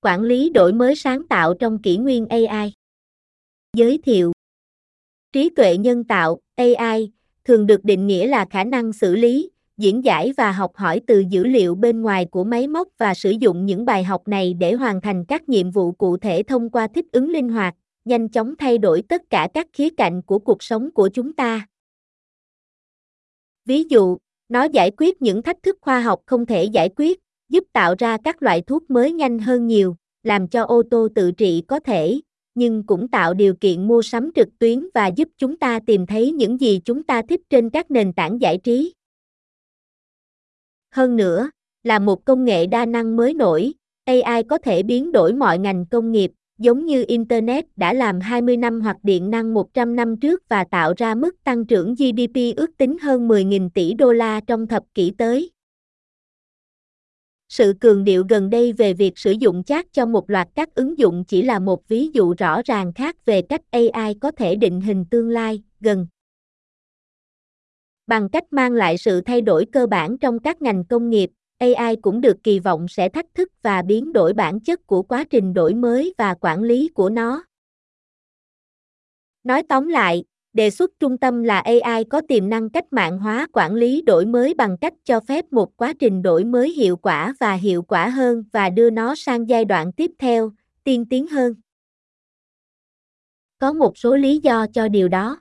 Quản lý đổi mới sáng tạo trong kỷ nguyên AI. Giới thiệu Trí tuệ nhân tạo, AI, thường được định nghĩa là khả năng xử lý, diễn giải và học hỏi từ dữ liệu bên ngoài của máy móc và sử dụng những bài học này để hoàn thành các nhiệm vụ cụ thể thông qua thích ứng linh hoạt, nhanh chóng thay đổi tất cả các khía cạnh của cuộc sống của chúng ta. Ví dụ, nó giải quyết những thách thức khoa học không thể giải quyết, giúp tạo ra các loại thuốc mới nhanh hơn nhiều, làm cho ô tô tự trị có thể, nhưng cũng tạo điều kiện mua sắm trực tuyến và giúp chúng ta tìm thấy những gì chúng ta thích trên các nền tảng giải trí. Hơn nữa, là một công nghệ đa năng mới nổi, AI có thể biến đổi mọi ngành công nghiệp, giống như Internet đã làm 20 năm hoặc điện năng 100 năm trước và tạo ra mức tăng trưởng GDP ước tính hơn 10.000 tỷ đô la trong thập kỷ tới. Sự cường điệu gần đây về việc sử dụng chat cho một loạt các ứng dụng chỉ là một ví dụ rõ ràng khác về cách AI có thể định hình tương lai gần. Bằng cách mang lại sự thay đổi cơ bản trong các ngành công nghiệp, AI cũng được kỳ vọng sẽ thách thức và biến đổi bản chất của quá trình đổi mới và quản lý của nó. Nói tóm lại, đề xuất trung tâm là AI có tiềm năng cách mạng hóa quản lý đổi mới bằng cách cho phép một quá trình đổi mới hiệu quả và hiệu quả hơn và đưa nó sang giai đoạn tiếp theo, tiên tiến hơn. Có một số lý do cho điều đó.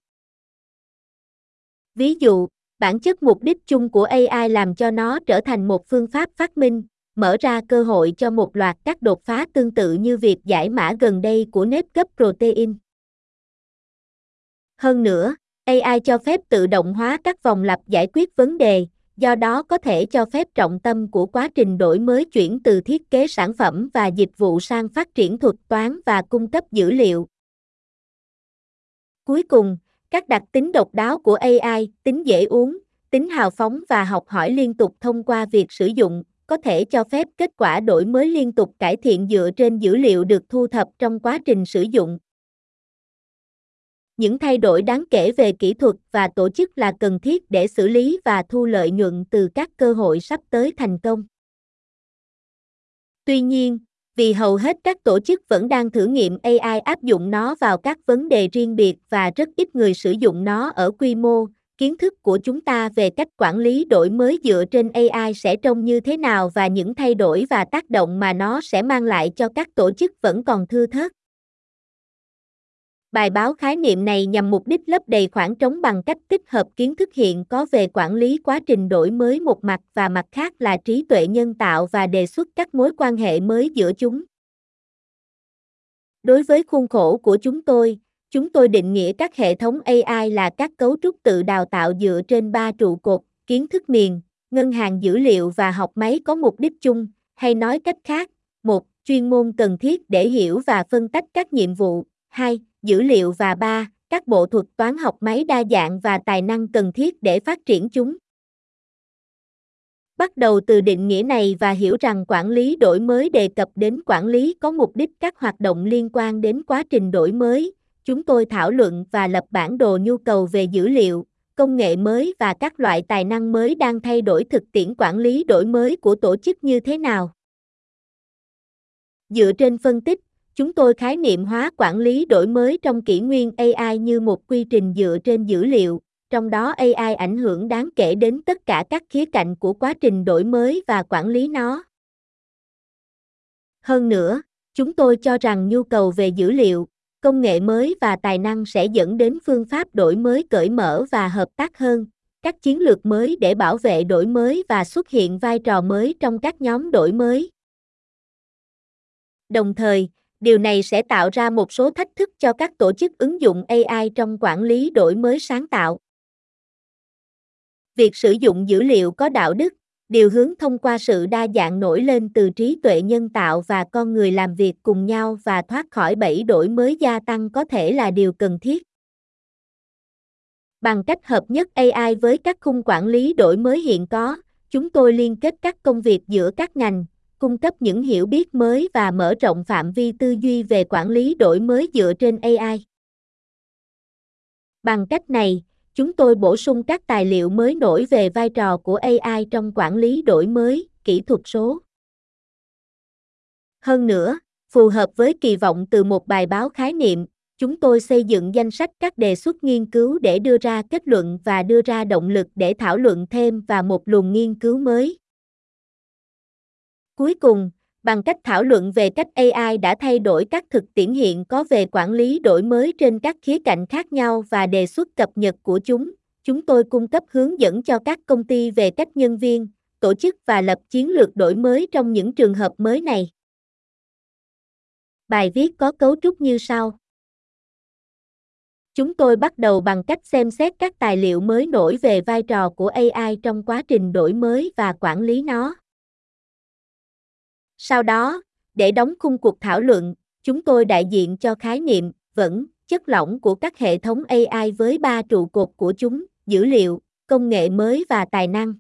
Ví dụ, bản chất mục đích chung của AI làm cho nó trở thành một phương pháp phát minh, mở ra cơ hội cho một loạt các đột phá tương tự như việc giải mã gần đây của nếp gấp protein. Hơn nữa, AI cho phép tự động hóa các vòng lặp giải quyết vấn đề, do đó có thể cho phép trọng tâm của quá trình đổi mới chuyển từ thiết kế sản phẩm và dịch vụ sang phát triển thuật toán và cung cấp dữ liệu. Cuối cùng, các đặc tính độc đáo của AI, tính dễ uống, tính hào phóng và học hỏi liên tục thông qua việc sử dụng, có thể cho phép kết quả đổi mới liên tục cải thiện dựa trên dữ liệu được thu thập trong quá trình sử dụng. Những thay đổi đáng kể về kỹ thuật và tổ chức là cần thiết để xử lý và thu lợi nhuận từ các cơ hội sắp tới thành công. Tuy nhiên, vì hầu hết các tổ chức vẫn đang thử nghiệm AI áp dụng nó vào các vấn đề riêng biệt và rất ít người sử dụng nó ở quy mô, kiến thức của chúng ta về cách quản lý đổi mới dựa trên AI sẽ trông như thế nào và những thay đổi và tác động mà nó sẽ mang lại cho các tổ chức vẫn còn thưa thớt. Bài báo khái niệm này nhằm mục đích lấp đầy khoảng trống bằng cách tích hợp kiến thức hiện có về quản lý quá trình đổi mới một mặt và mặt khác là trí tuệ nhân tạo và đề xuất các mối quan hệ mới giữa chúng. Đối với khuôn khổ của chúng tôi, chúng tôi định nghĩa các hệ thống AI là các cấu trúc tự đào tạo dựa trên ba trụ cột, kiến thức miền, ngân hàng dữ liệu và học máy có mục đích chung, hay nói cách khác, một, chuyên môn cần thiết để hiểu và phân tách các nhiệm vụ, hai, dữ liệu và ba, các bộ thuật toán học máy đa dạng và tài năng cần thiết để phát triển chúng. Bắt đầu từ định nghĩa này và hiểu rằng quản lý đổi mới đề cập đến quản lý có mục đích các hoạt động liên quan đến quá trình đổi mới, chúng tôi thảo luận và lập bản đồ nhu cầu về dữ liệu, công nghệ mới và các loại tài năng mới đang thay đổi thực tiễn quản lý đổi mới của tổ chức như thế nào. Dựa trên phân tích, Chúng tôi khái niệm hóa quản lý đổi mới trong kỷ nguyên AI như một quy trình dựa trên dữ liệu, trong đó AI ảnh hưởng đáng kể đến tất cả các khía cạnh của quá trình đổi mới và quản lý nó. Hơn nữa, chúng tôi cho rằng nhu cầu về dữ liệu, công nghệ mới và tài năng sẽ dẫn đến phương pháp đổi mới cởi mở và hợp tác hơn, các chiến lược mới để bảo vệ đổi mới và xuất hiện vai trò mới trong các nhóm đổi mới. Đồng thời, điều này sẽ tạo ra một số thách thức cho các tổ chức ứng dụng AI trong quản lý đổi mới sáng tạo. Việc sử dụng dữ liệu có đạo đức, điều hướng thông qua sự đa dạng nổi lên từ trí tuệ nhân tạo và con người làm việc cùng nhau và thoát khỏi bẫy đổi mới gia tăng có thể là điều cần thiết. Bằng cách hợp nhất AI với các khung quản lý đổi mới hiện có, chúng tôi liên kết các công việc giữa các ngành, cung cấp những hiểu biết mới và mở rộng phạm vi tư duy về quản lý đổi mới dựa trên AI. Bằng cách này, chúng tôi bổ sung các tài liệu mới nổi về vai trò của AI trong quản lý đổi mới, kỹ thuật số. Hơn nữa, Phù hợp với kỳ vọng từ một bài báo khái niệm, chúng tôi xây dựng danh sách các đề xuất nghiên cứu để đưa ra kết luận và đưa ra động lực để thảo luận thêm và một luồng nghiên cứu mới. Cuối cùng, bằng cách thảo luận về cách AI đã thay đổi các thực tiễn hiện có về quản lý đổi mới trên các khía cạnh khác nhau và đề xuất cập nhật của chúng, chúng tôi cung cấp hướng dẫn cho các công ty về cách nhân viên, tổ chức và lập chiến lược đổi mới trong những trường hợp mới này. Bài viết có cấu trúc như sau. Chúng tôi bắt đầu bằng cách xem xét các tài liệu mới nổi về vai trò của AI trong quá trình đổi mới và quản lý nó. Sau đó, để đóng khung cuộc thảo luận, chúng tôi đại diện cho khái niệm vẫn chất lỏng của các hệ thống AI với ba trụ cột của chúng, dữ liệu, công nghệ mới và tài năng.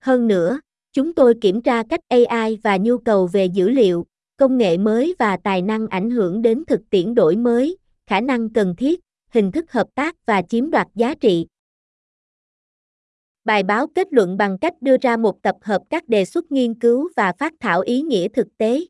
Hơn nữa, chúng tôi kiểm tra cách AI và nhu cầu về dữ liệu, công nghệ mới và tài năng ảnh hưởng đến thực tiễn đổi mới, khả năng cần thiết, hình thức hợp tác và chiếm đoạt giá trị. Bài báo kết luận bằng cách đưa ra một tập hợp các đề xuất nghiên cứu và phát thảo ý nghĩa thực tế.